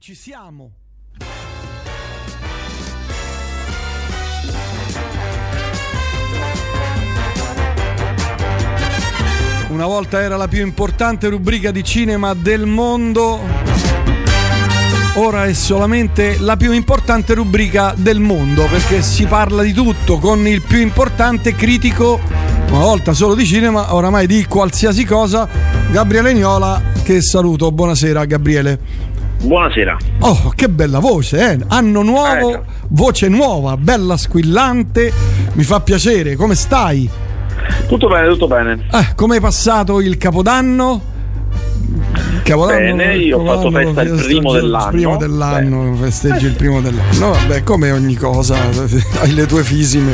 Ci siamo. Una volta era la più importante rubrica di cinema del mondo. Ora è solamente la più importante rubrica del mondo perché si parla di tutto con il più importante critico, una volta solo di cinema, oramai di qualsiasi cosa, Gabriele Niola, che saluto. Buonasera Gabriele. Buonasera. Oh, che bella voce, eh? Anno nuovo, Ecco. voce nuova, bella squillante. Mi fa piacere, come stai? Tutto bene, tutto bene. Eh, come hai passato il Capodanno? Bene, io ho fatto Capodanno, festa il primo dell'anno. Il primo dell'anno, festeggi il primo dell'anno. Vabbè, come ogni cosa, hai le tue fisime.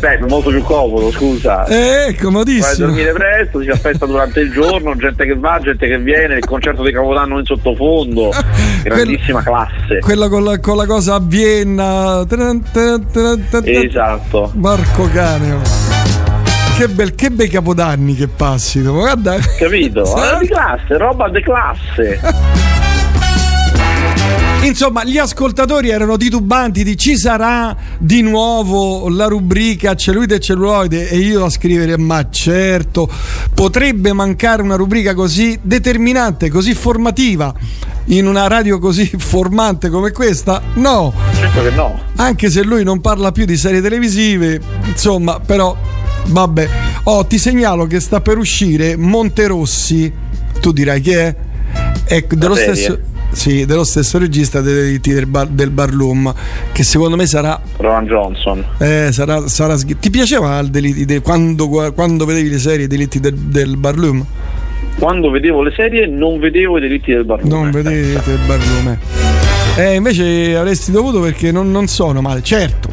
Beh, è molto più comodo, scusa. Eh, Vai a comodissimo. dormire presto, si fa festa durante il giorno, gente che va, gente che viene, il concerto di Capodanno in sottofondo, grandissima classe. Quella con la, con la cosa a Vienna. Esatto. Marco Caneo. Che, bel, che bei capodanni che passi. Guarda. Capito? Ah, di classe, roba di classe. Insomma, gli ascoltatori erano titubanti di ci sarà di nuovo la rubrica Celluloide e celluloide e io a scrivere ma certo, potrebbe mancare una rubrica così determinante, così formativa in una radio così formante come questa? No, Certo che no. anche se lui non parla più di serie televisive, insomma, però vabbè. Oh, ti segnalo che sta per uscire Monterossi. Tu dirai che è? È dello stesso sì, dello stesso regista dei delitti del, bar, del Barloom, che secondo me sarà. Rowan Johnson. Eh, sarà, sarà Ti piaceva il delitti de- quando, quando vedevi le serie i delitti del, del Barloom? Quando vedevo le serie non vedevo i delitti del barone. Non vedevi i delitti del Barloom. eh. Eh, invece avresti dovuto perché non, non sono male, certo.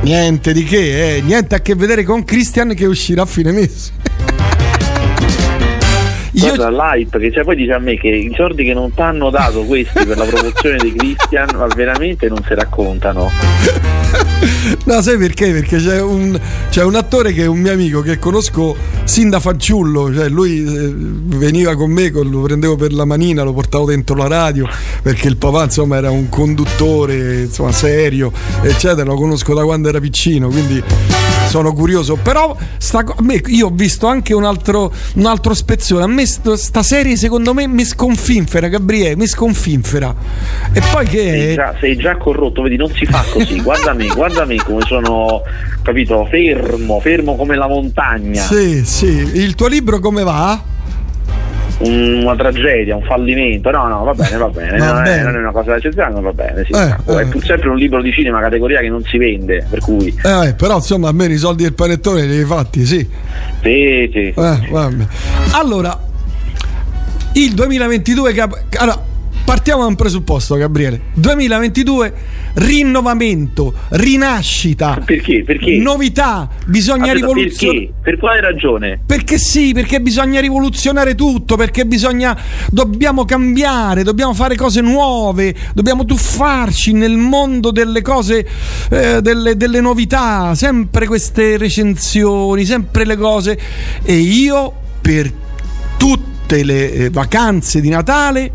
Niente di che, eh, niente a che vedere con Christian che uscirà a fine mese. Io, Guarda l'hype che cioè, poi dice a me che i soldi che non ti hanno dato questi per la promozione di Christian ma veramente non si raccontano. No, sai perché? Perché c'è un, c'è un attore che è un mio amico che conosco sin da fanciullo, cioè lui eh, veniva con me, lo prendevo per la manina, lo portavo dentro la radio perché il papà insomma era un conduttore insomma serio, eccetera, lo conosco da quando era piccino, quindi sono curioso. Però sta, me- io ho visto anche un altro, un altro spezzone, a me sto- sta serie secondo me mi sconfinfera, Gabriele, mi sconfinfera. E poi che Sei già, sei già corrotto, vedi, non si fa così. Guarda me, guarda me come sono, capito, fermo, fermo come la montagna. Sì, sì, il tuo libro come va? Un- una tragedia, un fallimento. No, no, va bene, va bene. Va non, bene. È, non è una cosa eccezionale, va bene. Sì. Eh, è eh. pur sempre un libro di cinema categoria che non si vende, per cui. Eh, eh, però insomma almeno i soldi del panettone li hai fatti, sì. Sì, sì. Eh, vabbè. Allora, il 2022... cap- allora, partiamo da un presupposto, Gabriele. 2022, rinnovamento, rinascita, Perché? Perché? novità, bisogna rivoluzionare... perché? Per quale ragione? Perché sì, perché bisogna rivoluzionare tutto, perché bisogna dobbiamo cambiare, dobbiamo fare cose nuove, dobbiamo tuffarci nel mondo delle cose eh, delle, delle novità, sempre queste recensioni, sempre le cose e io per tutte le eh, vacanze di Natale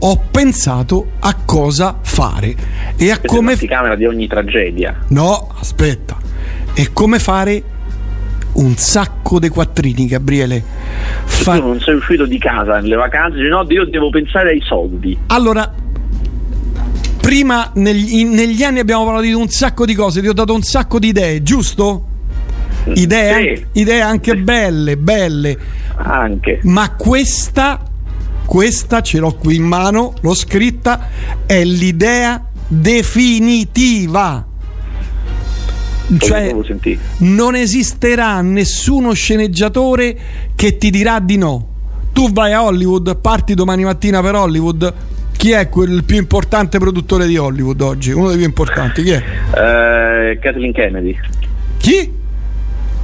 ho pensato a cosa fare e a come l'anticamera di ogni tragedia. No, aspetta. E come fare un sacco di quattrini, Gabriele? Fa- Tu non sei uscito di casa nelle vacanze, no, io devo pensare ai soldi. Allora, prima negli, negli anni abbiamo parlato di un sacco di cose, ti ho dato un sacco di idee, giusto? Idee, Sì. idee anche belle, belle. Anche. Ma questa, questa ce l'ho qui in mano, l'ho scritta, è l'idea definitiva. Cioè, sentire. non esisterà nessuno sceneggiatore che ti dirà di no. Tu vai a Hollywood, parti domani mattina per Hollywood. Chi è quel più importante produttore di Hollywood oggi? Uno dei più importanti, chi è? Eh, Kathleen Kennedy. Chi?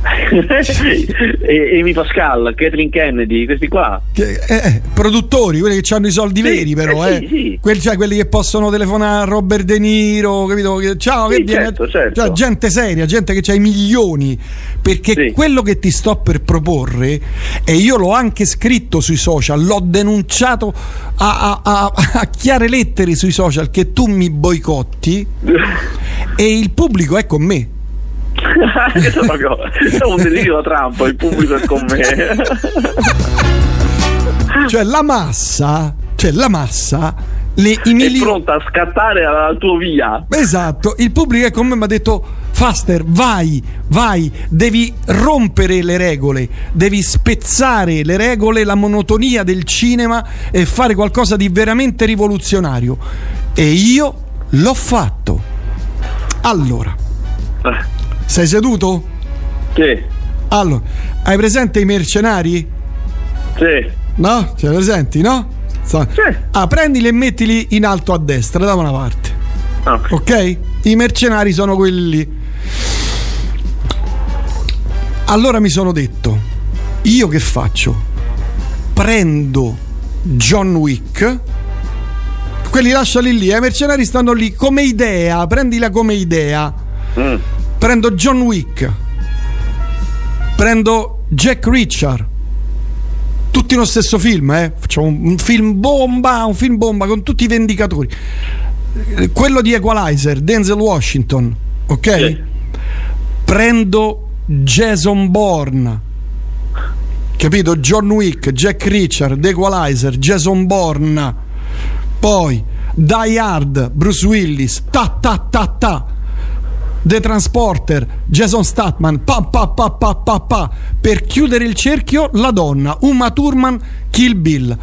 e Amy Pascal, Kathleen Kennedy, questi qua. Che, eh, produttori, quelli che hanno i soldi sì, veri, però, eh, eh. Sì, quelli, cioè, quelli, che possono telefonare a Robert De Niro, capito? Ciao, sì, che certo, certo. Cioè, gente seria, gente che ha i milioni. Perché quello che ti sto per proporre, e io l'ho anche scritto sui social, l'ho denunciato a, a, a, a chiare lettere sui social che tu mi boicotti e il pubblico è con me. Questo è proprio è un delirio Trump, il pubblico è con me. cioè la massa, cioè la massa le, i mili... è pronta a scattare alla tua via. Esatto, il pubblico è con me mi ha detto Faster, vai, vai, devi rompere le regole, devi spezzare le regole, la monotonia del cinema e fare qualcosa di veramente rivoluzionario. E io l'ho fatto. Allora, eh. Sei seduto? Sì. Allora, hai presente i mercenari? Sì. No? Ce li presenti, no? Sì. Ah, prendili e mettili in alto a destra, da una parte. Ok. I mercenari sono quelli allora mi sono detto, io che faccio? Prendo John Wick, quelli lasciali lì, eh, i mercenari stanno lì come idea, prendila come idea. Mm. Prendo John Wick, prendo Jack Richard, tutti nello stesso film, eh? facciamo un, un film bomba, un film bomba con tutti i vendicatori. Quello di Equalizer, Denzel Washington, ok? Sì. Prendo Jason Bourne capito? John Wick, Jack Richard, The Equalizer, Jason Bourne poi Die Hard, Bruce Willis ta ta ta ta The Transporter, Jason Statman pa pa pa pa pa pa per chiudere il cerchio la donna Uma Thurman, Kill Bill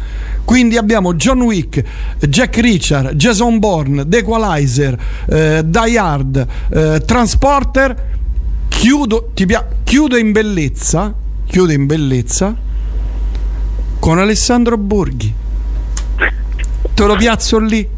quindi abbiamo John Wick Jack Richard, Jason Bourne The Equalizer, eh, Die Hard eh, Transporter chiudo, pia- chiudo in bellezza, chiudo in bellezza con Alessandro Borghi. Te lo piazzo lì,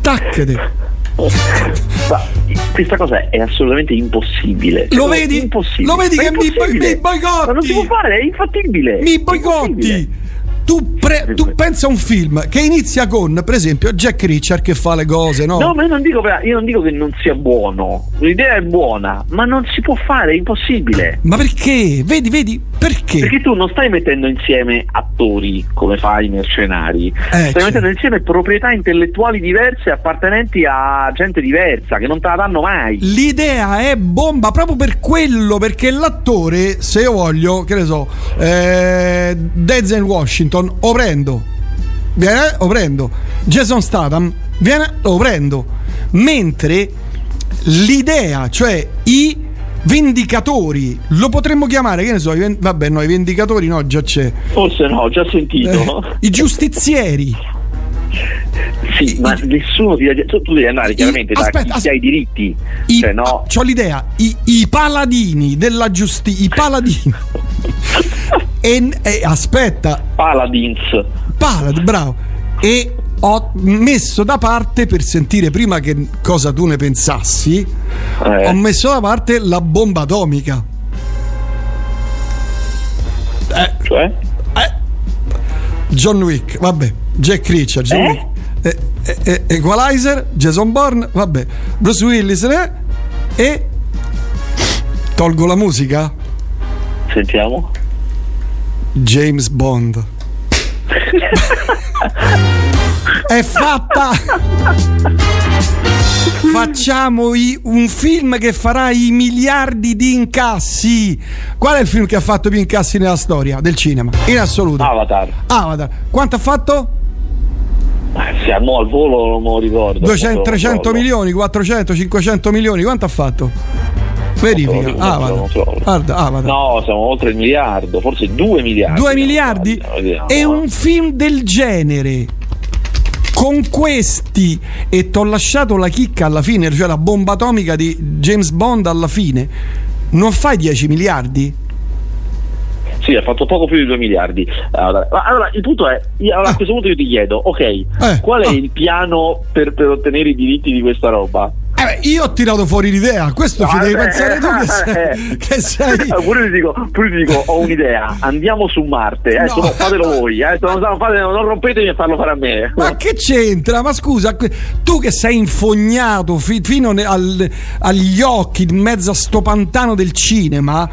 tacchete. Questa cosa è assolutamente impossibile. Lo vedi? Impossibile. Lo vedi che mi, mi boicotti? Ma non si può fare, è infattibile. Mi boicotti tu, pre- tu pensa a un film che inizia con, per esempio, Jack Richard che fa le cose, no? No, ma io non dico, io non dico che non sia buono. L'idea è buona, ma non si può fare, è impossibile. Ma perché? Vedi, vedi, perché? Perché tu non stai mettendo insieme attori come fai i mercenari, eh, stai cioè. mettendo insieme proprietà intellettuali diverse appartenenti a gente diversa che non te la danno mai. L'idea è bomba proprio per quello, perché l'attore, se io voglio, che ne so, eh, Denzel Washington Washington, o prendo. Viene, o prendo. Jason Statham, viene, lo prendo. Mentre l'idea, cioè i vendicatori, lo potremmo chiamare, che ne so, i, vabbè no, i vendicatori no, già c'è. Forse no, ho già sentito. Eh, I giustizieri. Sì, ma nessuno ti tu, tu devi andare chiaramente I, da aspetta, chi ha i diritti. I, cioè, no? Ho l'idea, i, i paladini della giustizia, i paladini. e, e, aspetta. Paladins. Paladin, bravo. E ho messo da parte per sentire prima che cosa tu ne pensassi. Eh. Ho messo da parte la bomba atomica. Eh. Cioè? Eh. John Wick, vabbè, Jack Richard, John eh? Wick. Eh, eh, Equalizer, Jason Bourne, vabbè, Bruce Willis eh? e tolgo la musica. Sentiamo. James Bond. È fatta! Facciamo i, un film che farà i miliardi di incassi. Qual è il film che ha fatto più incassi nella storia del cinema? In assoluto. Avatar. Avatar. Quanto ha fatto? Eh, se mo al volo non me lo ricordo. 200, 300 milioni, 400, 500 milioni. Quanto ha fatto? Verifica. Ah. Guarda, ah. No, siamo oltre il miliardo, forse 2 miliardi. 2 miliardi? È un film del genere. Con questi, e ti ho lasciato la chicca alla fine, cioè la bomba atomica di James Bond alla fine, non fai 10 miliardi? Sì, ha fatto poco più di 2 miliardi. Allora, allora il punto è, allora, a ah. questo punto io ti chiedo, ok, eh, qual è ah. il piano per, per ottenere i diritti di questa roba? Eh io ho tirato fuori l'idea, questo no, ci devi eh, pensare tu che sei. Eh, che sei... Pure, ti dico, pure ti dico, ho un'idea, andiamo su Marte, adesso no. fatelo voi, adesso non, fate, non rompetemi e farlo fare a me. Ma che c'entra? Ma scusa, tu che sei infognato fi, fino al, agli occhi in mezzo a sto pantano del cinema,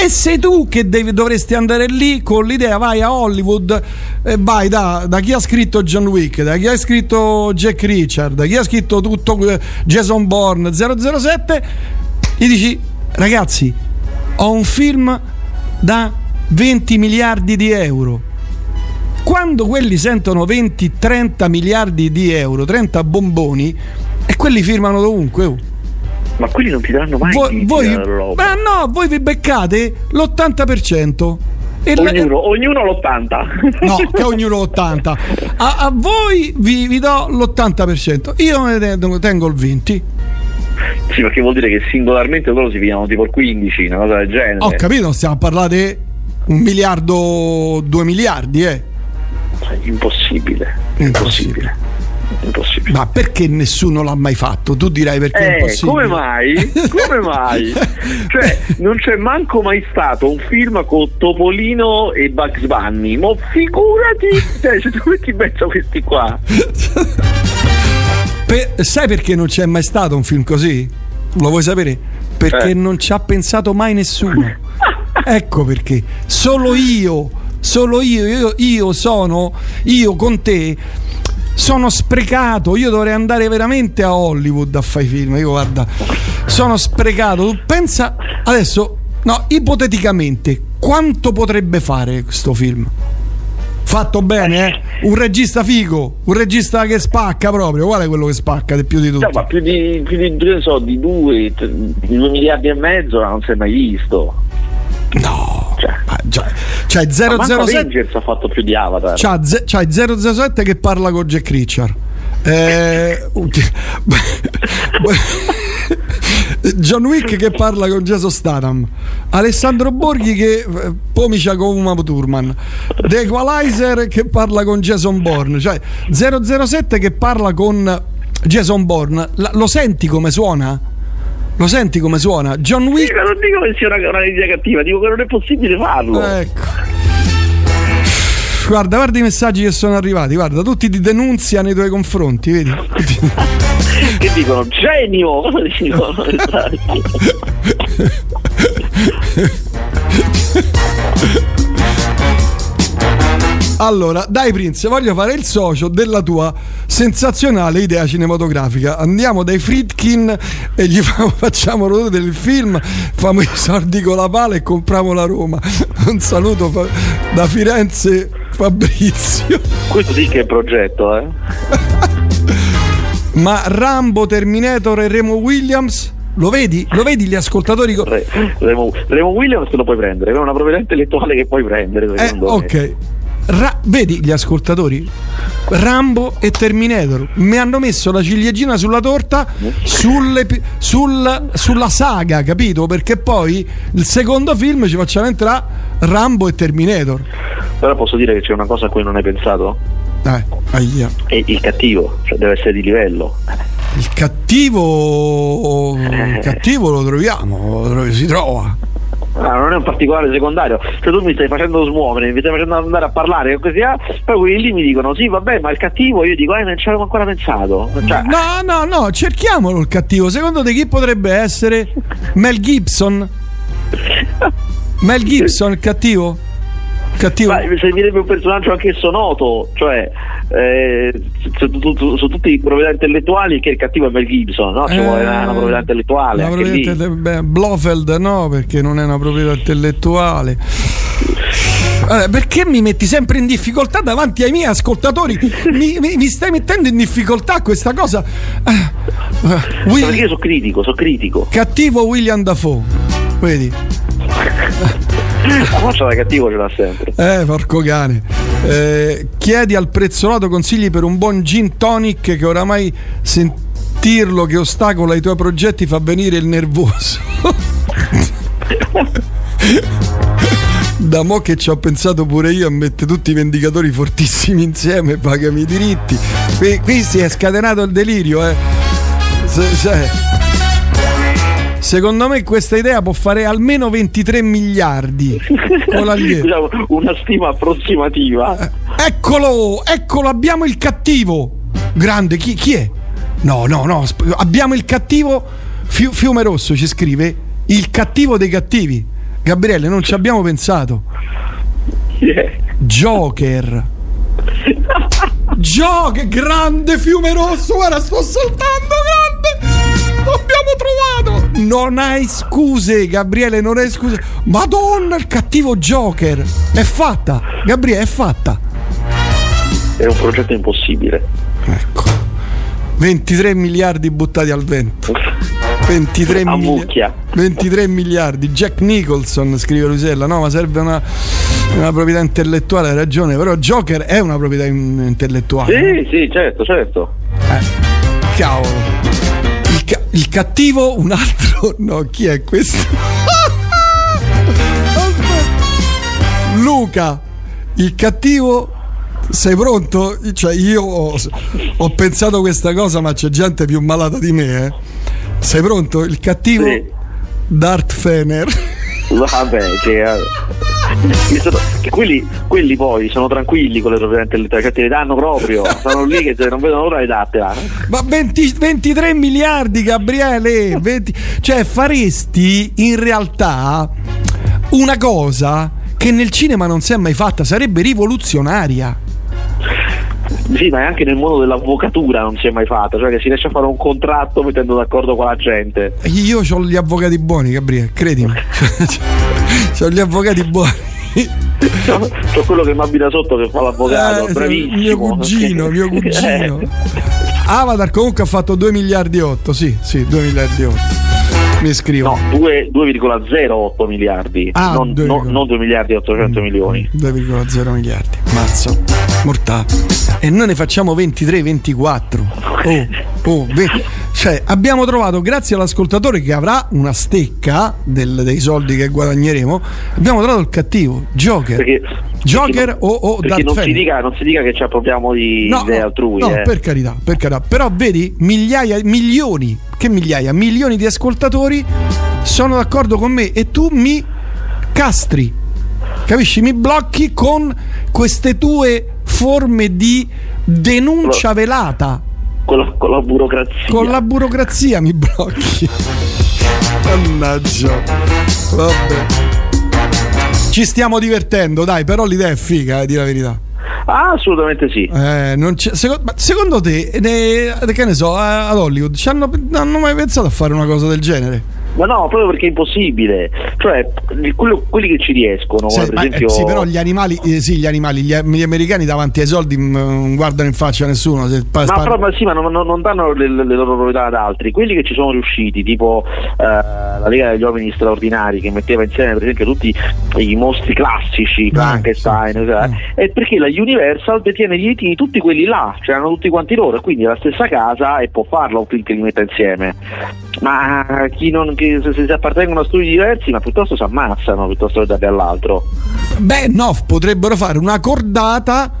e sei tu che devi, dovresti andare lì con l'idea, vai a Hollywood, e vai da, da chi ha scritto John Wick, da chi ha scritto Jack Richard, da chi ha scritto tutto Jason Bourne 007 gli dici ragazzi ho un film da 20 miliardi di euro. Quando quelli sentono 20-30 miliardi di euro 30 bomboni e quelli firmano dovunque oh. ma quelli non ti daranno mai voi, voi ma no voi vi beccate l'80% ognuno, la... ognuno l'80 no che ognuno l'80 a, a voi vi, vi, do l'80% io ne tengo il 20 sì perché vuol dire che singolarmente loro si pigliano tipo il 15 una cosa del genere ho capito stiamo a parlare di un miliardo due miliardi eh cioè, impossibile impossibile impossibile. Ma perché nessuno l'ha mai fatto? Tu dirai perché eh, è impossibile. Come mai? Come mai? cioè, non c'è manco mai stato un film con Topolino e Bugs Bunny. Ma figurati, cioè, se tu metti in mezzo questi qua. Per, sai perché non c'è mai stato un film così? Lo vuoi sapere? Perché eh. non ci ha pensato mai nessuno. ecco perché. Solo io, solo io, io, io sono, io con te sono sprecato, io dovrei andare veramente a Hollywood a fare film, io guarda, sono sprecato, tu pensa adesso, no, ipoteticamente, quanto potrebbe fare questo film? Fatto bene, eh? Un regista figo, un regista che spacca proprio, qual è quello che spacca di più di tutti? No, ma più di, più di, so, di due, di due miliardi e mezzo non si è mai visto. No, cioè, cioè, cioè 007 ha fatto più di Avatar. C'ha, c'ha 007 che parla con Jack Richard. Eh, John Wick che parla con Jason Statham Alessandro Borghi che eh, pomicia con Uma Thurman The Equalizer che parla con Jason Bourne cioè 007 che parla con Jason Bourne lo senti come suona? Lo senti come suona? John Wick. Sì, non dico che sia una, una idea cattiva, dico che non è possibile farlo. Ecco. Guarda, guarda i messaggi che sono arrivati, guarda, tutti ti denunziano i tuoi confronti, vedi? che dicono genio! Dicono? Allora, dai Prince, voglio fare il socio della tua sensazionale idea cinematografica. Andiamo dai Fritkin e gli facciamo rodere il film, famo i soldi con la pala e compriamo la Roma. Un saluto da Firenze Fabrizio. Questo sì che è progetto, eh. Ma Rambo, Terminator e Remo Williams? Lo vedi? Lo vedi gli ascoltatori? Remo, Remo Williams lo puoi prendere, è una proprietà intellettuale che puoi prendere. Eh, ok. Ra- vedi gli ascoltatori? Rambo e Terminator mi hanno messo la ciliegina sulla torta sulle, sul, sulla saga, capito? Perché poi il secondo film ci facciamo entrare Rambo e Terminator. Però posso dire che c'è una cosa a cui non hai pensato? Eh, ahia. È il cattivo, cioè deve essere di livello. Il cattivo, il cattivo lo troviamo, dove si trova. Ah, non è un particolare secondario, cioè tu mi stai facendo smuovere, mi stai facendo andare a parlare, così, ah, poi quelli lì mi dicono sì vabbè ma il cattivo io dico eh non ci avevo ancora pensato. Cioè... No, no, no, cerchiamolo il cattivo, secondo te chi potrebbe essere? Mel Gibson? Mel Gibson il cattivo? Cattivo. Ma servirebbe un personaggio anch'esso noto, cioè eh, su, su, su, su, tutti i proprietà intellettuali che il cattivo è Mel Gibson, no? Ci eh, vuole una proprietà intellettuale. Proprietà intelle- beh, Blofeld no, perché non è una proprietà intellettuale. Allora, perché mi metti sempre in difficoltà davanti ai miei ascoltatori? Mi, mi, mi stai mettendo in difficoltà questa cosa? Uh, uh, Will... Perché io sono critico, sono critico. Cattivo William Dafoe, vedi? La faccia da cattivo ce l'ha sempre. Eh, porco cane. Eh, chiedi al prezzolato consigli per un buon gin tonic che oramai sentirlo che ostacola i tuoi progetti fa venire il nervoso. da mo che ci ho pensato pure io a mettere tutti i vendicatori fortissimi insieme pagami i diritti qui, qui si è scatenato il delirio eh se, secondo me questa idea può fare almeno 23 miliardi. diciamo, una stima approssimativa. Eh, eccolo, eccolo, abbiamo il cattivo. Grande, chi, chi è? No, no, no, abbiamo il cattivo. Fiume Rosso ci scrive il cattivo dei cattivi. Gabriele, non ci abbiamo pensato. Yeah. Joker. Joker, grande Fiume Rosso, guarda, sto saltando, grande. L'abbiamo trovato. Non hai scuse, Gabriele, non hai scuse. Madonna, il cattivo Joker. È fatta. Gabriele, è fatta. È un progetto impossibile. Ecco. 23 miliardi buttati al vento. 23, mili- 23 miliardi. Jack Nicholson scrive Rusella. No, ma serve una, una, proprietà intellettuale, hai ragione. Però Joker è una proprietà in- intellettuale. Sì, sì, certo, certo. Eh, cavolo. Il, ca- il cattivo, un altro. No, chi è questo? Luca, il cattivo sei pronto? Cioè, io ho, ho, pensato questa cosa, ma c'è gente più malata di me. Eh. Sei pronto? Il cattivo sì. Dart Fener. Vabbè, che, sono, che quelli, quelli, poi sono tranquilli con le proprietà intellettuali, cioè te le danno proprio, stanno lì che non vedono l'ora di dartela. Ma 20, 23 miliardi, Gabriele! 20, cioè faresti in realtà una cosa che nel cinema non si è mai fatta, sarebbe rivoluzionaria. Sì, ma anche nel mondo dell'avvocatura non si è mai fatta, cioè che si riesce a fare un contratto mettendo d'accordo con la gente. Io ho gli avvocati buoni, Gabriele, credimi. ho gli avvocati buoni. C'ho quello che mi abita sotto che fa l'avvocato, eh, bravissimo. Mio cugino, mio cugino. Avatar comunque ha fatto 2 miliardi e 8, sì, sì, 2 miliardi e 8 mi scrivo. No, 2,08 miliardi, ah, non, 2, no, non 2 miliardi e 800 mm, milioni. 2,0 miliardi, mazzo, mortale. E noi ne facciamo 23-24. Oh, oh, cioè, abbiamo trovato, grazie all'ascoltatore che avrà una stecca del, dei soldi che guadagneremo, abbiamo trovato il cattivo, Joker. Perché, Joker perché o, o perché non si, dica, non si, dica, che ci appropriamo di no, idee altrui. No, eh. per carità, per carità. Però vedi, migliaia, milioni, che migliaia, milioni di ascoltatori sono d'accordo con me e tu mi castri. Capisci? Mi blocchi con queste tue forme di denuncia velata. Con la, con la burocrazia. Con la burocrazia mi blocchi. Mannaggia. Vabbè. Ci stiamo divertendo, dai, però l'idea è figa, eh, di la verità. Ah, assolutamente sì. Eh, secondo, secondo, te, ne, che ne so, ad Hollywood, ci hanno, hanno mai pensato a fare una cosa del genere? Ma no, proprio perché è impossibile. Cioè, quello, quelli che ci riescono, sì, per esempio... eh, sì, però gli animali, eh, sì, gli animali, gli, gli, americani davanti ai soldi non guardano in faccia a nessuno. Se ma spar- però, ma sì, ma non, non danno le, le, loro proprietà ad altri. Quelli che ci sono riusciti, tipo eh, la Lega degli Uomini Straordinari, che metteva insieme, per esempio, tutti i mostri classici, eh, Frankenstein, sì, cioè, sì. è perché la Universal detiene gli diritti di tutti quelli là, c'erano tutti quanti loro, e quindi è la stessa casa e può farlo un film che li metta insieme. Ma chi non che se, si appartengono a studi diversi, ma piuttosto si ammazzano piuttosto che darli all'altro. Beh, no, potrebbero fare una cordata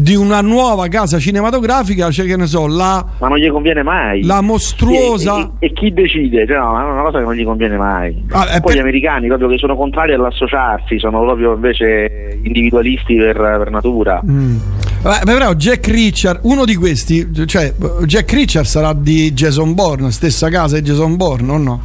di una nuova casa cinematografica, cioè che ne so, la. Ma non gli conviene mai. La mostruosa. E, e, e chi decide? Cioè, no, è una cosa che non gli conviene mai. Ah, Poi per... gli americani, proprio che sono contrari all'associarsi, sono proprio invece individualisti per, per natura. Mm. Beh, però Jack Richard, uno di questi, cioè Jack Richard sarà di Jason Bourne, stessa casa di Jason Bourne, o no?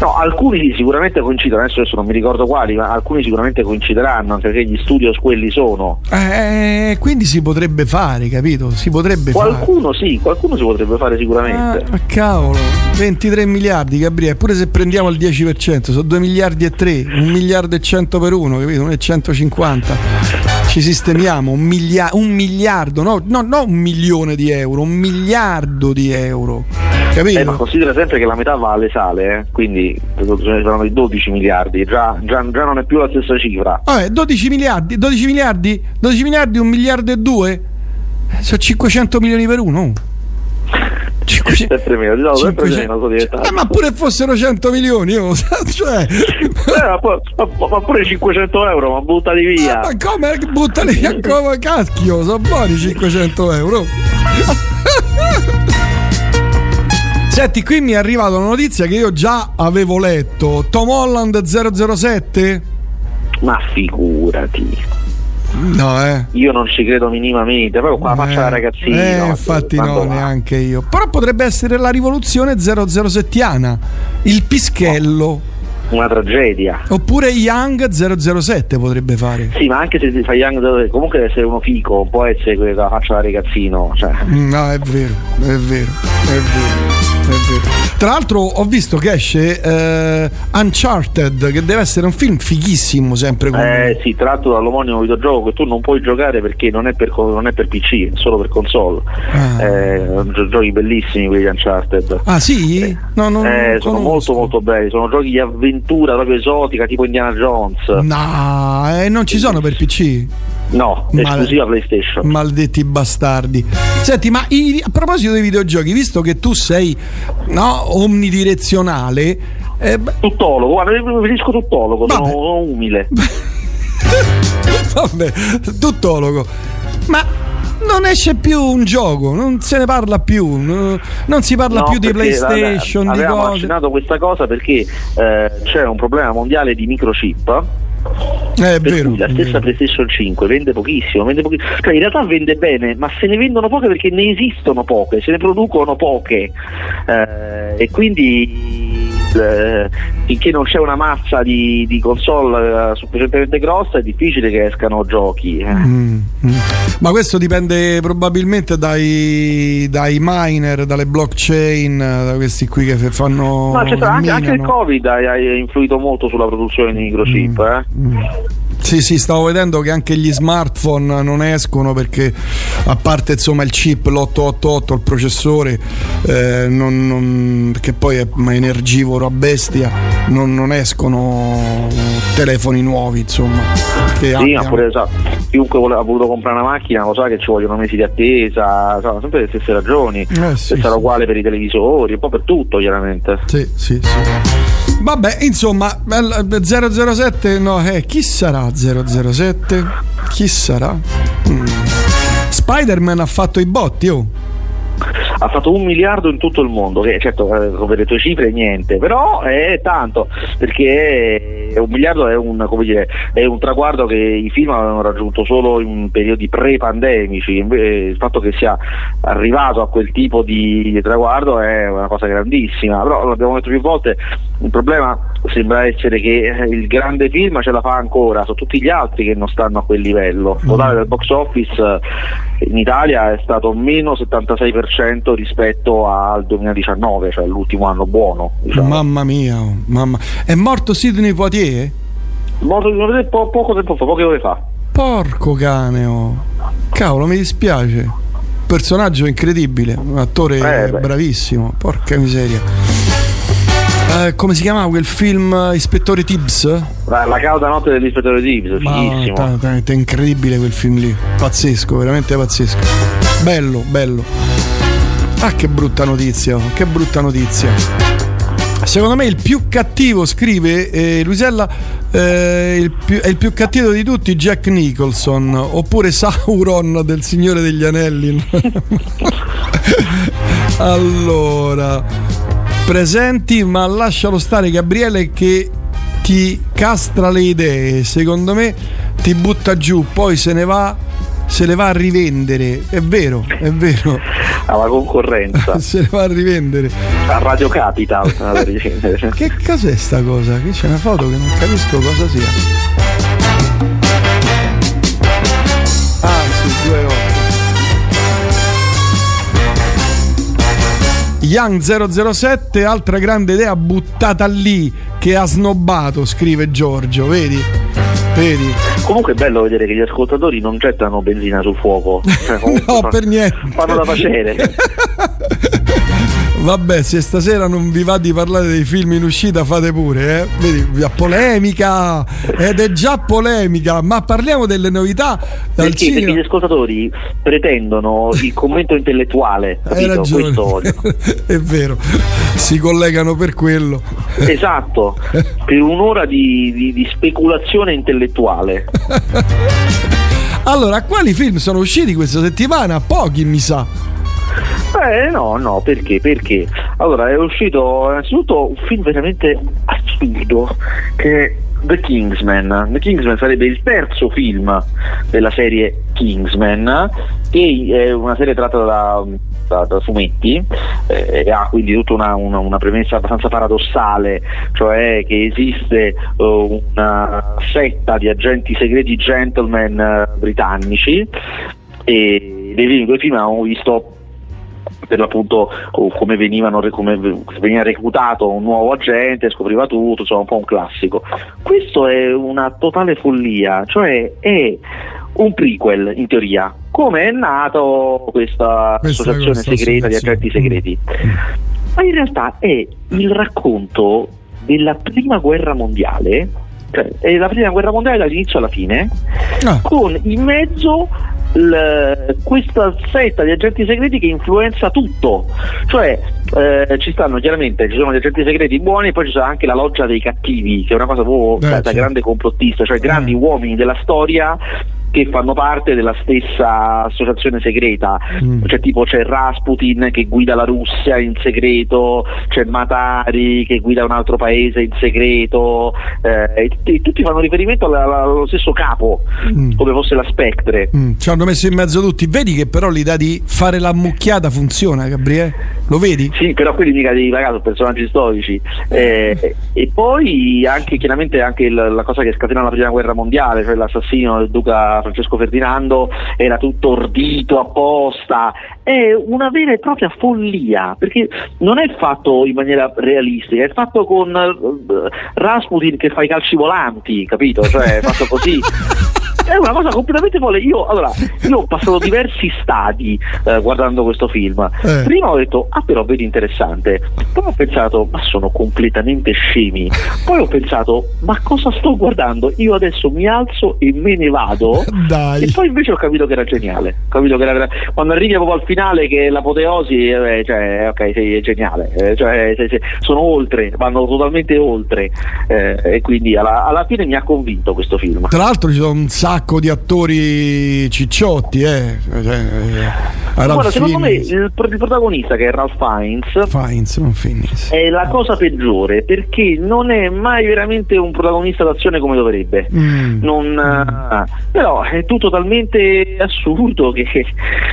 No, alcuni sicuramente coincidono, adesso, adesso non mi ricordo quali, ma alcuni sicuramente coincideranno, perché gli studios quelli sono. Eh, quindi si potrebbe fare, capito? Si potrebbe qualcuno fare. sì, qualcuno si potrebbe fare sicuramente. Ah, cavolo, 23 miliardi, Gabriele, pure se prendiamo il 10%, sono 2 miliardi e 3, 1 miliardo e 100 per uno, capito? 1 e 150 ci sistemiamo un, miglia- un miliardo, no, no, no, un milione di euro, un miliardo di euro. Capito? Eh, ma considera sempre che la metà va alle sale, eh? quindi saranno i 12 miliardi, già, già, già, non è più la stessa cifra. Vabbè, 12 miliardi, 12 miliardi, 12 miliardi, un miliardo e due, sono 500 milioni per uno. 500, sempre meno, no, 500, meno eh, ma pure fossero 100 milioni, io, cioè... eh, ma, ma, pure 500 euro, ma buttali via. Ma, ma come buttali via? Come cacchio, sono buoni 500 euro. Senti, qui mi è arrivata una notizia che io già avevo letto. Tom Holland 007? Ma figurati. No, eh. Io non ci credo minimamente, proprio qua la faccia da ragazzino. Eh, infatti no, va. neanche io. Però potrebbe essere la rivoluzione 007ana, il pischello. Una tragedia. Oppure Young 007 potrebbe fare. Sì, ma anche se si fa Young comunque deve essere uno fico, può essere quella faccia da ragazzino. Cioè. No, è vero, è vero, è vero. Tra l'altro ho visto che esce eh, Uncharted, che deve essere un film fighissimo sempre. Con... Eh sì, tratto dall'omonimo videogioco che tu non puoi giocare perché non è per, non è per PC, è solo per console. Ah. Eh, giochi bellissimi quelli Uncharted. Ah sì? No, no, eh, sono molto molto belli, sono giochi di avventura proprio esotica tipo Indiana Jones. No, eh, non ci sono per PC. No, Mal- esclusiva PlayStation. Maledetti bastardi. Senti, ma i, a proposito dei videogiochi, visto che tu sei no, omnidirezionale. Eh, tuttologo, guarda, preferisco tuttologo, vabbè. sono umile. vabbè, tuttologo. Ma non esce più un gioco, non se ne parla più, non si parla no, più di PlayStation. Vabbè, avevamo cose. accennato questa cosa perché eh, c'è un problema mondiale di microchip eh, per vero, la stessa PlayStation 5 vende pochissimo, vende pochissimo. Cioè, in realtà vende bene, ma se ne vendono poche perché ne esistono poche, se ne producono poche eh, e quindi eh, finché non c'è una massa di, di console eh, sufficientemente grossa è difficile che escano giochi. Eh. Mm, mm. Ma questo dipende probabilmente dai, dai, miner, dalle blockchain, da questi qui che fanno... Ma certo, anche, anche, il Covid ha, ha, influito molto sulla produzione di microchip. Mm, eh. Sì, sì, stavo vedendo che anche gli smartphone non escono perché a parte insomma il chip l'888, il processore, eh, non, non, che poi è energivoro a bestia, non, non escono telefoni nuovi, insomma. Che sì, abbiano... pure, esatto. chiunque vuole, ha voluto comprare una macchina lo sa che ci vogliono mesi di attesa, sono sempre le stesse ragioni. Eh, sì, sarà sì. uguale per i televisori, un po' per tutto chiaramente. Sì, sì, sì. Vabbè, insomma, 007 no, eh, chi sarà 007? Chi sarà? Mm. Spider-Man ha fatto i botti, oh ha fatto un miliardo in tutto il mondo, che certo eh, come le tue cifre niente, però è tanto, perché un miliardo è un, dire, è un, traguardo che i film avevano raggiunto solo in periodi pre-pandemici, il fatto che sia arrivato a quel tipo di traguardo è una cosa grandissima, però l'abbiamo detto più volte, il problema sembra essere che il grande film ce la fa ancora, sono tutti gli altri che non stanno a quel livello, il totale del box office in Italia è stato meno 76% rispetto al 2019, cioè l'ultimo anno buono. Diciamo. Mamma mia, mamma. è morto Sidney Poitier? Morto po- poco tempo fa, poche ore fa. Porco cane, oh. cavolo, mi dispiace. Personaggio incredibile, un attore eh, bravissimo, porca miseria. Eh, come si chiamava quel film Ispettore Tibbs? La, la cauda notte dell'ispettore Tibbs, fighissimo. È incredibile quel film lì, pazzesco, veramente pazzesco. Bello, bello. Ah, che brutta notizia, che brutta notizia. Secondo me il più cattivo, scrive eh, Luisella, eh, il più, è il più cattivo di tutti Jack Nicholson, oppure Sauron del Signore degli Anelli. allora, presenti, ma lascialo stare Gabriele che ti castra le idee, secondo me ti butta giù, poi se ne va se le va a rivendere, è vero, è vero. Alla concorrenza. se ne va a rivendere. A Radio Capital. che cos'è sta cosa? Qui c'è una foto che non capisco cosa sia. Young 007, altra grande idea buttata lì che ha snobbato, scrive Giorgio, vedi? Vedi? Comunque è bello vedere che gli ascoltatori non gettano benzina sul fuoco. Cioè, no, fa, per niente. Fanno da facere. Vabbè, se stasera non vi va di parlare dei film in uscita, fate pure, eh? Vedi, polemica, ed è già polemica, ma parliamo delle novità dal perché, cinema. Perché gli ascoltatori pretendono il commento intellettuale, Hai ragione. è vero, si collegano per quello. Esatto, per un'ora di, di, di speculazione intellettuale. allora, quali film sono usciti questa settimana? Pochi, mi sa. Eh no, no, perché? Perché Allora, è uscito innanzitutto un film veramente assurdo che è The Kingsman. The Kingsman sarebbe il terzo film della serie Kingsman, che è una serie tratta da, da, da fumetti eh, e ha quindi tutta una, una, una, premessa abbastanza paradossale, cioè che esiste uh, una setta di agenti segreti gentleman uh, britannici e nei due film abbiamo visto per l'appunto come, venivano, come veniva reclutato un nuovo agente, scopriva tutto, insomma un po' un classico. Questo è una totale follia, cioè è un prequel in teoria, come è nato questa, questa associazione questa segreta di agenti segreti. Mm. Ma in realtà è il racconto della prima guerra mondiale cioè, è la prima guerra mondiale dall'inizio alla fine, ah. con in mezzo l- questa setta di agenti segreti che influenza tutto. Cioè, eh, ci stanno chiaramente, ci sono gli agenti segreti buoni e poi ci sono anche la loggia dei cattivi, che è una cosa proprio da, da grande complottista, cioè grandi eh. uomini della storia che fanno parte della stessa associazione segreta, mm. cioè tipo c'è Rasputin che guida la Russia in segreto, c'è Matari che guida un altro paese in segreto, eh, e, e, tutti fanno riferimento alla, allo stesso capo, mm. come fosse la Spectre. Mm. Hanno messo in mezzo tutti, vedi che però l'idea di fare la mucchiata funziona, Gabriele? Lo vedi? Sì, però quelli mica devi pagare sono personaggi storici. Eh, e poi anche chiaramente anche la, la cosa che scatena la prima guerra mondiale, cioè l'assassino del duca Francesco Ferdinando era tutto ordito apposta, è una vera e propria follia, perché non è fatto in maniera realistica, è fatto con uh, Rasputin che fa i calci volanti, capito? Cioè è fatto così. è una cosa completamente folle. Io, allora, io ho passato diversi stadi eh, guardando questo film. Eh. Prima ho detto, ah, però vedi interessante. Poi ho pensato, ma sono completamente scemi. Poi ho pensato, ma cosa sto guardando? Io adesso mi alzo e me ne vado. Dai. E poi invece ho capito che era geniale. Capito che era... Quando arrivi proprio al finale, che è l'apoteosi, eh, cioè, ok, sei geniale. Eh, cioè, sei, sei, sono oltre, vanno totalmente oltre. Eh, e quindi alla, alla fine mi ha convinto questo film. Tra l'altro ci sono un sacco di attori cicciotti, eh. Cioè, eh Guarda, secondo me il, il, protagonista che è Ralph Fiennes, Fiennes, Fiennes è la cosa peggiore perché non è mai veramente un protagonista d'azione come dovrebbe. Mm. Non, uh, però è tutto talmente assurdo che,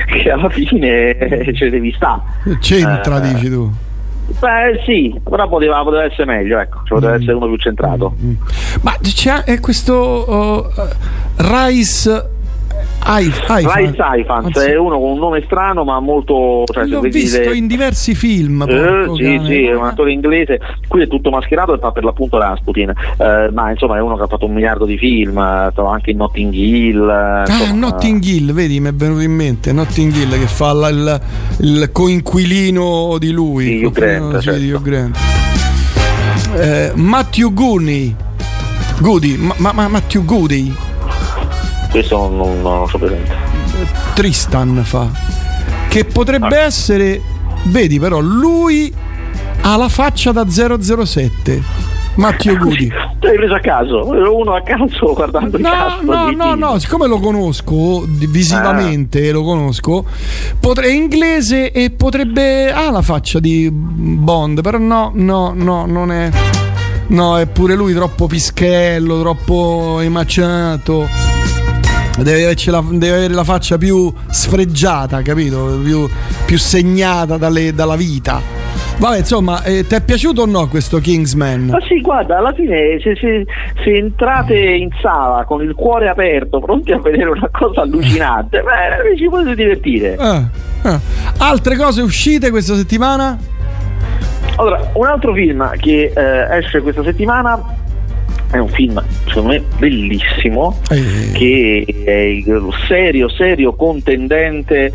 che alla fine ce devi stare. C'entra, uh, dici tu. Beh sì, però poteva, poteva essere meglio, ecco, cioè, poteva mm. essere uno più centrato. Mm. Ma c'è questo uh, Rice Rice Ifans è uno con un nome strano ma molto cioè, l'ho visto vedete... in diversi film eh, sì sì è un attore inglese. Qui è tutto mascherato e fa per l'appunto Rasputin. Eh, ma insomma è uno che ha fatto un miliardo di film stava anche in Notting Hill ah Notting Hill vedi mi è venuto in mente Notting Hill che fa la, il, il coinquilino di lui. Di Hugh Grant, sì, certo. di Hugh Grant. Eh, Matthew Goody Goody ma, ma, Matthew Goody questo non, non, lo so presente. Tristan fa. Che potrebbe ah. essere, vedi però, lui ha la faccia da 007. Matteo Gudi. Tu hai preso a caso, ero uno a caso guardando no, il cast. No, no, no, siccome lo conosco visivamente, ah. lo conosco, potre, è inglese e potrebbe ha la faccia di Bond, però no, no, no, non è No, è pure lui troppo pischello, troppo emaciato. Deve, la, deve, avere la faccia più sfregiata, capito? Più, più segnata dalle, dalla vita. Vabbè, insomma, eh, ti è piaciuto o no questo Kingsman? Ma sì, guarda, alla fine se, se, se, entrate in sala con il cuore aperto, pronti a vedere una cosa allucinante, beh, ci potete divertire. Eh, eh. Altre cose uscite questa settimana? Allora, un altro film che eh, esce questa settimana è un film secondo me bellissimo eh. che è il serio serio contendente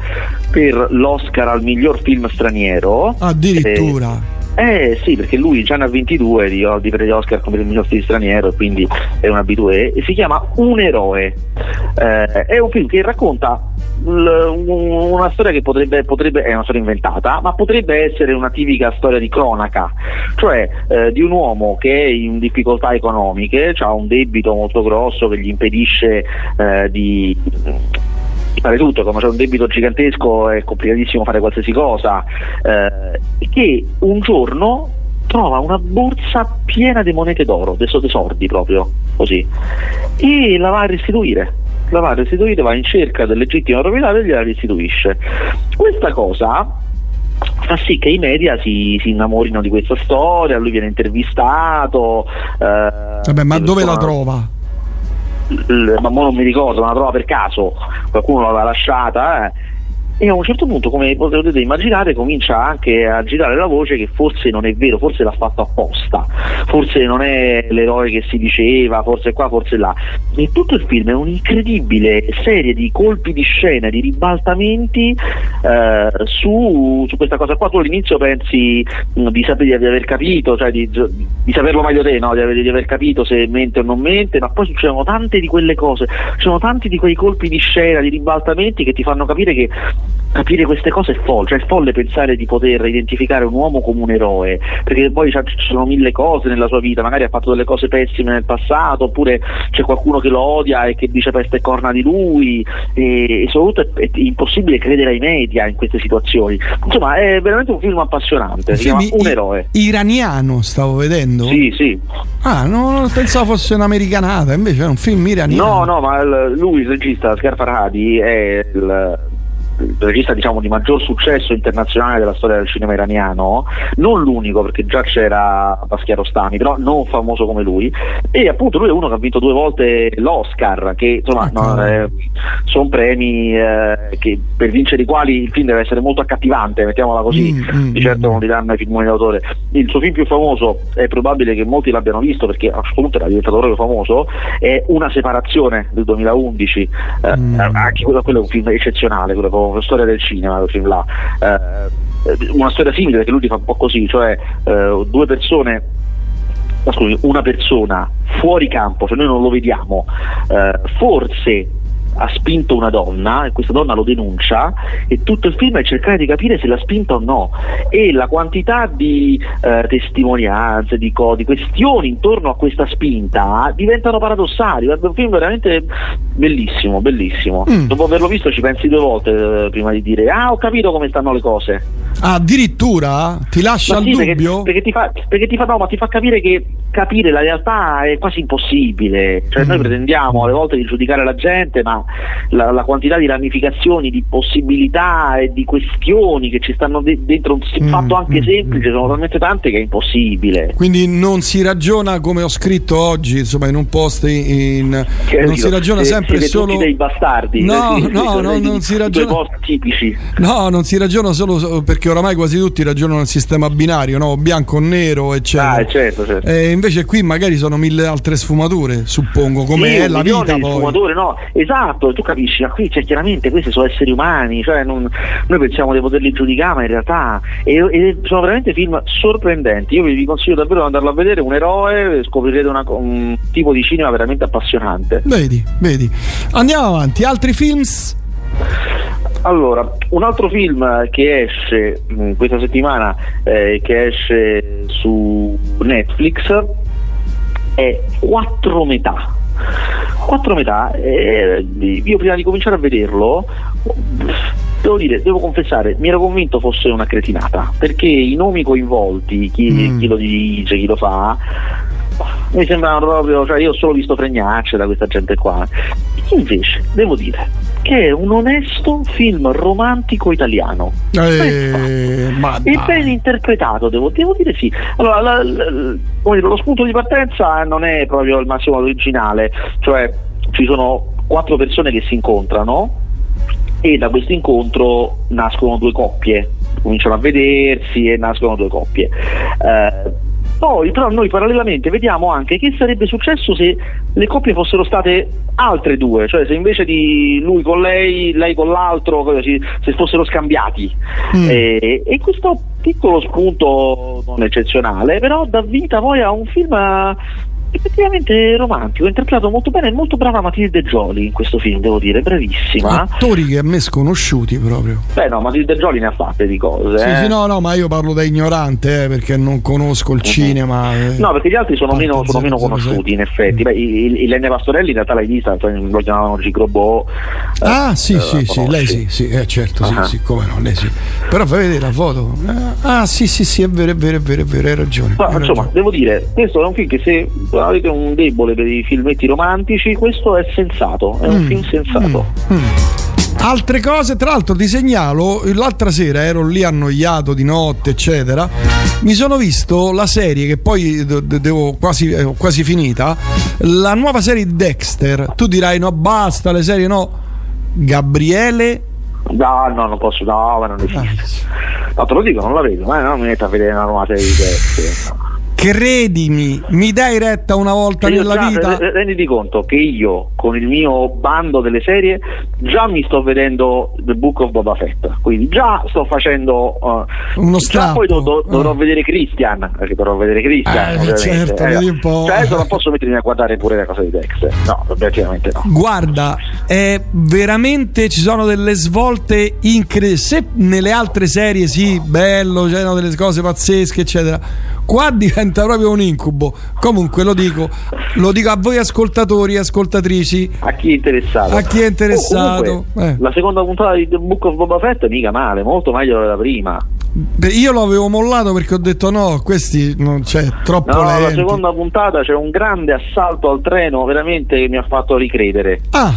per l'Oscar al miglior film straniero addirittura eh, eh sì, perché lui già ha 22 di, di premi Oscar come il miglior film straniero quindi è un abitué e si chiama Un eroe. Eh, è un film che racconta una storia che potrebbe, potrebbe, è una storia inventata, ma potrebbe essere una tipica storia di cronaca, cioè eh, di un uomo che è in difficoltà economiche, ha un debito molto grosso che gli impedisce eh, di spostare tutto, come c'è un debito gigantesco è complicatissimo fare qualsiasi cosa, eh, che un giorno trova una borsa piena di monete d'oro, dei soldi proprio, così, e la va a restituire. La va a restituire, va in cerca del legittimo proprietario e gliela restituisce. Questa cosa fa sì che i media si, si, innamorino di questa storia, lui viene intervistato. Eh, Vabbè, ma dove la trova? Ma non mi ricordo, ma la trova per caso, qualcuno l'aveva lasciata. Eh e a un certo punto, come potete immaginare, comincia anche a girare la voce che forse non è vero, forse l'ha fatto apposta, forse non è l'eroe che si diceva, forse qua, forse là. E tutto il film è un'incredibile serie di colpi di scena, di ribaltamenti eh, su, su, questa cosa qua. Tu all'inizio pensi mm, di, sapere, di aver capito, cioè di, di saperlo meglio te, no? di, aver, di aver capito se mente o non mente, ma poi succedono tante di quelle cose, ci sono tanti di quei colpi di scena, di ribaltamenti che ti fanno capire che capire queste cose è folle, cioè è folle pensare di poter identificare un uomo come un eroe, perché poi ci sono mille cose nella sua vita, magari ha fatto delle cose pessime nel passato, oppure c'è qualcuno che lo odia e che dice peste e corna di lui, e, e soprattutto è, è, impossibile credere ai media in queste situazioni. Insomma, è veramente un film appassionante, un si film chiama Un eroe. Iraniano stavo vedendo? Sì, sì. Ah, non pensavo fosse un'americanata, invece è un film iraniano. No, no, ma lui, il regista Scar Farhadi, è il regista diciamo, di maggior successo internazionale della storia del cinema iraniano, non l'unico perché già c'era Baschiaro Stani, però non famoso come lui, e appunto lui è uno che ha vinto due volte l'Oscar, che insomma no, eh, sono premi eh, che, per vincere i quali il film deve essere molto accattivante, mettiamola così, mm, mm, di certo mm. non li danno ai filmoni d'autore. Il suo film più famoso è probabile che molti l'abbiano visto perché a questo punto era diventato proprio famoso, è Una separazione del 2011, eh, mm. anche quello, quello, è un film eccezionale, quello storia del cinema, quel film là. Eh, una storia simile perché lui ti fa un po' così, cioè eh, due persone scusi, una persona fuori campo, cioè noi non lo vediamo, eh, forse ha spinto una donna e questa donna lo denuncia e tutto il film è cercare di capire se l'ha spinta o no e la quantità di eh, testimonianze, di, co- di, questioni intorno a questa spinta diventano paradossali, è un film veramente bellissimo, bellissimo. Mm. Dopo averlo visto ci pensi due volte eh, prima di dire ah ho capito come stanno le cose. Addirittura? Ti lascia il dubbio? Perché, perché, ti fa, perché ti fa, no, ma ti fa capire che capire la realtà è quasi impossibile. Cioè, mm. noi pretendiamo alle volte di giudicare la gente, ma la, la, quantità di ramificazioni, di possibilità e di questioni che ci stanno de- dentro un mm. fatto anche mm. semplice sono talmente tante che è impossibile. Quindi non si ragiona come ho scritto oggi, insomma, in un post in. non dico, si ragiona se, sempre siete solo. dei bastardi. No, sì, no, no, non si ragiona. No, non si ragiona solo perché oramai quasi tutti ragionano il sistema binario, no? bianco nero, eccetera. Ah, certo, certo. Eh, invece qui magari sono mille altre sfumature, suppongo, come sì, è la vita poi. Sfumature, no, esatto, tu capisci, ma qui c'è chiaramente questi sono esseri umani, cioè non, noi pensiamo di poterli giudicare, ma in realtà e, e sono veramente film sorprendenti. Io vi, vi, consiglio davvero di andarlo a vedere, un eroe, scoprirete una, un tipo di cinema veramente appassionante. Vedi, vedi. Andiamo avanti, altri films? Allora, un altro film che esce mh, mm, questa settimana, eh, che esce su Netflix, è Quattro metà. Quattro metà, eh, io prima di cominciare a vederlo devo dire, devo confessare, mi ero convinto fosse una cretinata, perché i nomi coinvolti, chi, mm. chi lo dirige, chi lo fa, mi sembrano proprio, cioè io ho solo visto fregnacce da questa gente qua. Invece, devo dire che è un onesto film romantico italiano. Eh, e ben interpretato, devo, devo, dire sì. Allora, la, la, lo spunto di partenza non è proprio il massimo originale, cioè ci sono quattro persone che si incontrano e da questo incontro nascono due coppie, cominciano a vedersi e nascono due coppie. Eh, poi però noi parallelamente vediamo anche che sarebbe successo se le coppie fossero state altre due, cioè se invece di lui con lei, lei con l'altro, se fossero scambiati. Mm. E, e, questo piccolo spunto non eccezionale, però dà vita poi a un film effettivamente romantico, interpretato molto bene, è molto brava Matilde Gioli in questo film, devo dire, bravissima. Attori che a me sconosciuti proprio. Beh no, Matilde Gioli ne ha fatte di cose. Sì, eh. sì, no, no, ma io parlo da ignorante eh, perché non conosco il uh-huh. cinema. Eh. No, perché gli altri sono, meno, sono meno, conosciuti in effetti. Beh, Ilenia Pastorelli in realtà l'hai vista, lo chiamavano Gigrobò. Eh, ah sì, sì, sì, lei sì, sì eh, certo, uh-huh. sì, sì, come no, lei sì. Però fai vedere la foto. ah sì, sì, sì, è vero, è vero, è vero, è vero, hai ragione. Ma, hai insomma, ragione. devo dire, questo è un film che se avete un debole per i filmetti romantici, questo è sensato, è un mm. film sensato. Mm. Mm. Altre cose, tra l'altro ti segnalo, l'altra sera ero lì annoiato di notte, eccetera. Mi sono visto la serie che poi devo quasi, eh, quasi finita, la nuova serie di Dexter. Tu dirai no, basta, le serie no. Gabriele No, no, non posso, no, ma non esiste. No, te lo dico, non la vedo, ma non mi metto a vedere una nuova serie di Dexter. No. Credimi, mi dai retta una volta io nella già, vita? Renditi conto che io con il mio bando delle serie già mi sto vedendo The Book of Boba Fett, quindi già sto facendo uh, uno strappo. Già poi do, do, dovrò uh. vedere Christian, perché dovrò vedere Christian. Eh, certo, eh, un po'. Cioè non posso mettermi a guardare pure le cose di Dexter. No, ovviamente no. Guarda, è veramente ci sono delle svolte incredibili. Se nelle altre serie sì, bello, c'erano delle cose pazzesche, eccetera. Qua diventa proprio un incubo. Comunque lo dico, lo dico a voi ascoltatori e ascoltatrici. A chi è interessato. A chi è interessato. Oh, comunque, eh. La seconda puntata di The Book of Boba Fett mica male, molto meglio della prima. Beh, io l'avevo mollato perché ho detto no, questi non c'è troppo no, lenti. la seconda puntata c'è un grande assalto al treno veramente che mi ha fatto ricredere. Ah,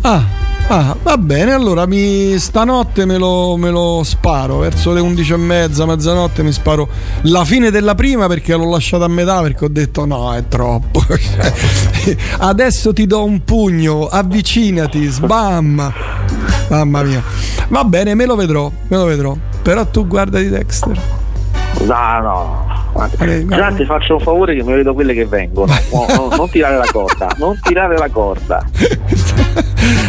ah. Ah, va bene, allora mi, stanotte me lo, me lo sparo, verso le 11 e mezza, mezzanotte mi sparo la fine della prima perché l'ho lasciata a metà perché ho detto no, è troppo. Adesso ti do un pugno, avvicinati, sbam. Mamma mia. Va bene, me lo vedrò, me lo vedrò. Però tu guarda di Dexter. No, no. Già ti faccio un favore che mi vedo quelle che vengono. No, non tirare la corda, non tirare la corda.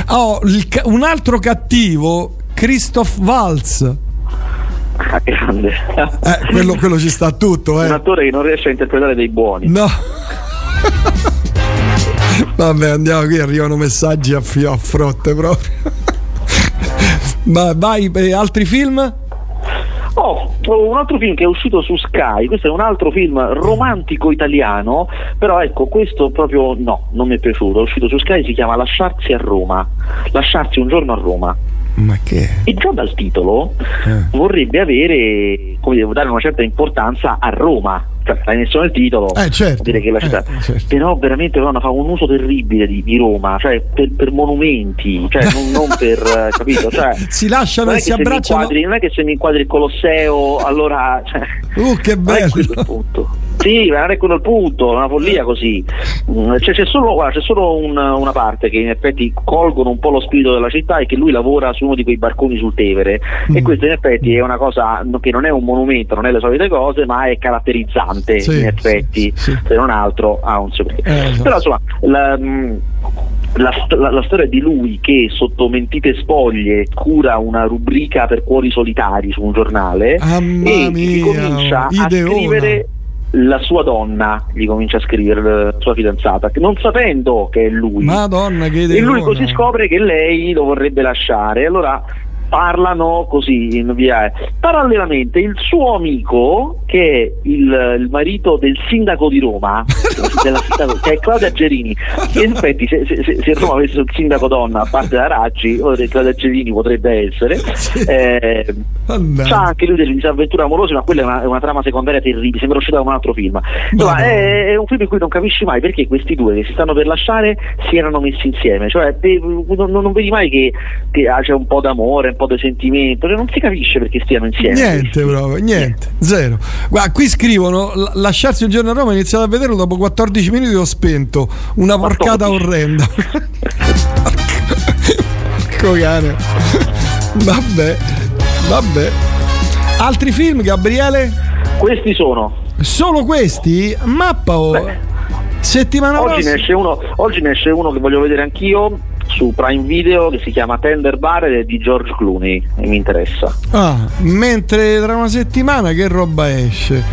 Oh, ca- un altro cattivo, Christoph Waltz. Ah, grande. Eh, quello, quello, ci sta tutto, eh. Un attore che non riesce a interpretare dei buoni. No. Vabbè, andiamo qui, arrivano messaggi a, fio, a frotte proprio. Ma vai, eh, altri film? Un altro film che è uscito su Sky, questo è un altro film romantico italiano, però ecco, questo proprio no, non mi è piaciuto, è uscito su Sky, si chiama Lasciarsi a Roma, Lasciarsi un giorno a Roma. Ma che? E già dal titolo eh. vorrebbe avere, come devo dare una certa importanza a Roma, l'hai messo nel titolo, eh, certo, dire che la città. Eh, certo. Però veramente no, fa un uso terribile di, di Roma, cioè per, per monumenti, cioè non, non per capito? Cioè, si lasciano e si abbracciano. Inquadri, non è che se mi inquadri il Colosseo, allora. Cioè, uh, che bello! Sì, ma non è quello il punto, è una follia così. Cioè, c'è solo, guarda, c'è solo un, una parte che in effetti colgono un po' lo spirito della città e che lui lavora su uno di quei barconi sul Tevere mm. e questo in effetti è una cosa che non è un monumento, non è le solite cose, ma è caratterizzante sì, in effetti, sì, sì. se non altro ha un suo perché. Eh, esatto. Però insomma, la, mm, la, la, la, storia di lui che sotto mentite spoglie cura una rubrica per cuori solitari su un giornale Mamma e mia, comincia ideona. a scrivere la sua donna gli comincia a scrivere la sua fidanzata non sapendo che è lui. Madonna, che e lui così scopre che lei lo vorrebbe lasciare. Allora parlano così in via. Parallelamente il suo amico, che è il, il marito del sindaco di Roma, sindaco, che è Claudia Gerini, che in effetti se, se, se, Roma avesse un sindaco donna a parte da Raggi, Claudia Gerini potrebbe essere, eh, c'ha anche lui delle disavventure amorose, ma quella è una, è una trama secondaria terribile, sembra uscita da un altro film. Insomma, è, è, un film in cui non capisci mai perché questi due che si stanno per lasciare si erano messi insieme, cioè non, non vedi mai che, che c'è un po' d'amore, po' di sentimento, non si capisce perché stiano insieme. Niente proprio, niente, niente. zero. Guarda, qui scrivono lasciarsi un giorno a Roma, ho iniziato a vederlo dopo 14 minuti ho spento. Una porcata 14. orrenda. Porco cane. Vabbè, vabbè. Altri film, Gabriele? Questi sono. Solo questi? Mappa o... Beh. Settimana oggi ne, esce uno, oggi ne esce uno che voglio vedere anch'io su Prime Video che si chiama Tender Bar ed è di George Clooney e mi interessa. Ah, mentre tra una settimana che roba esce?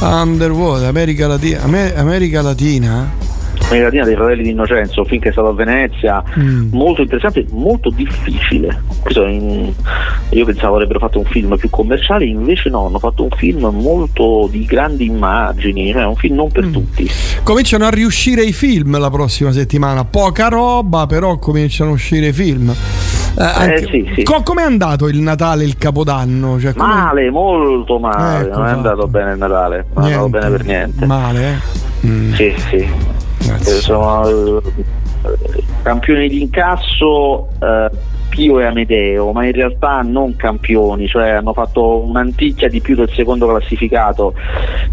Underwater, America Latina. Amer- America Latina? Latina dei fratelli di Innocenzo, che è stato a Venezia, mm. molto interessante, molto difficile. In, io pensavo avrebbero fatto un film più commerciale, invece no, hanno fatto un film molto di grandi immagini, cioè un film non per mm. tutti. Cominciano a riuscire i film la prossima settimana, poca roba, però cominciano a uscire i film. Eh, anche, eh, sì, sì. Co- com'è andato il Natale, il Capodanno? Cioè, male, molto male. Ecco, non è andato bene il Natale, non è andato bene per niente. Male, eh? Mm. Sì, sì. Eh, sono eh, campioni di incasso eh, Pio e Amedeo, ma in realtà non campioni, cioè hanno fatto un'anticchia di più del secondo classificato,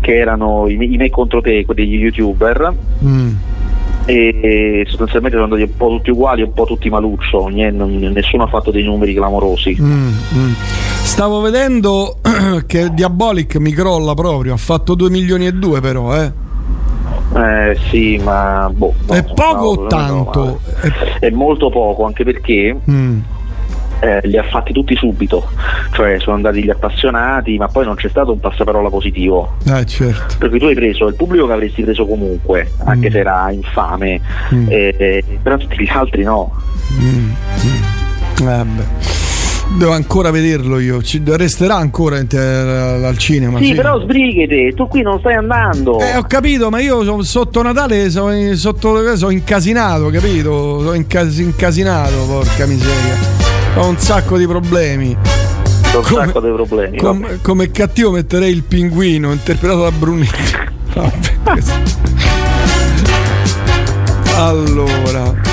che erano i, i me contro te, degli youtuber. Mm e sostanzialmente sono andati un po' tutti uguali, un po' tutti maluccio, nessuno ha fatto dei numeri clamorosi. Mm, mm. Stavo vedendo che Diabolic mi crolla proprio, ha fatto 2 milioni e 2 però, eh. Eh sì, ma boh, no, è poco no, o tanto? È... è... molto poco, anche perché mm. eh, li ha fatti tutti subito, cioè sono andati gli appassionati, ma poi non c'è stato un passaparola positivo. Eh, certo. Perché tu hai preso il pubblico che avresti preso comunque, anche mm. se era infame, mm. eh, però tutti gli altri no. Mm. Eh. Devo ancora vederlo io, Ci, resterà ancora in ter- al cinema. Sì, sì, però sbrighete, tu qui non stai andando. Eh, ho capito, ma io sotto Natale sono, sotto, sono incasinato, capito? Sono incas- incasinato, porca miseria. Ho un sacco di problemi. Ho un come, sacco di problemi. Com- come cattivo metterei il pinguino interpretato da Brunetti. Vabbè, allora.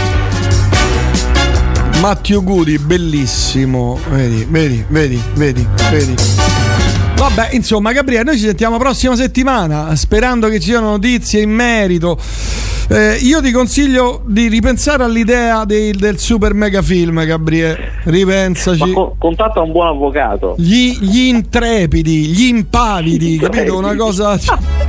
Matteo Gudi, bellissimo. Vedi, vedi, vedi, vedi, vedi. Vabbè, insomma, Gabriele, noi ci sentiamo prossima settimana, sperando che ci siano notizie in merito. Eh, io ti consiglio di ripensare all'idea dei, del super mega film, Gabriele. Ripensaci. Co- contatta un buon avvocato. Gli, gli intrepidi, gli impavidi, capito? Una cosa.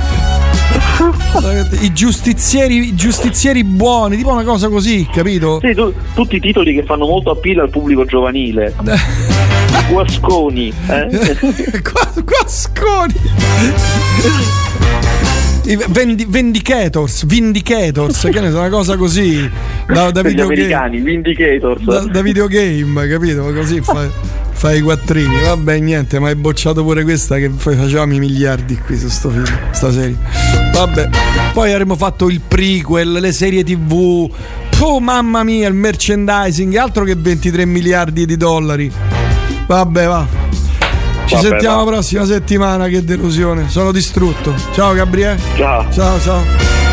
I giustizieri, i giustizieri buoni, tipo una cosa così, capito? Sì, tu, tutti i titoli che fanno molto appeal al pubblico giovanile. Guasconi, eh? Guasconi. Vendi, Vendicators, Vindicators, che ne so, una cosa così da, da videogame. Vindicators. Da, da videogame, capito? Così fai, fai i quattrini. Vabbè, niente, ma hai bocciato pure questa che facevamo i miliardi qui su sto film, sta serie. Vabbè, poi avremmo fatto il prequel, le serie tv. Oh mamma mia, il merchandising, altro che 23 miliardi di dollari. Vabbè, va. Ci Vabbè, sentiamo la prossima settimana, che delusione. Sono distrutto. Ciao Gabriele. Ciao. Ciao, ciao.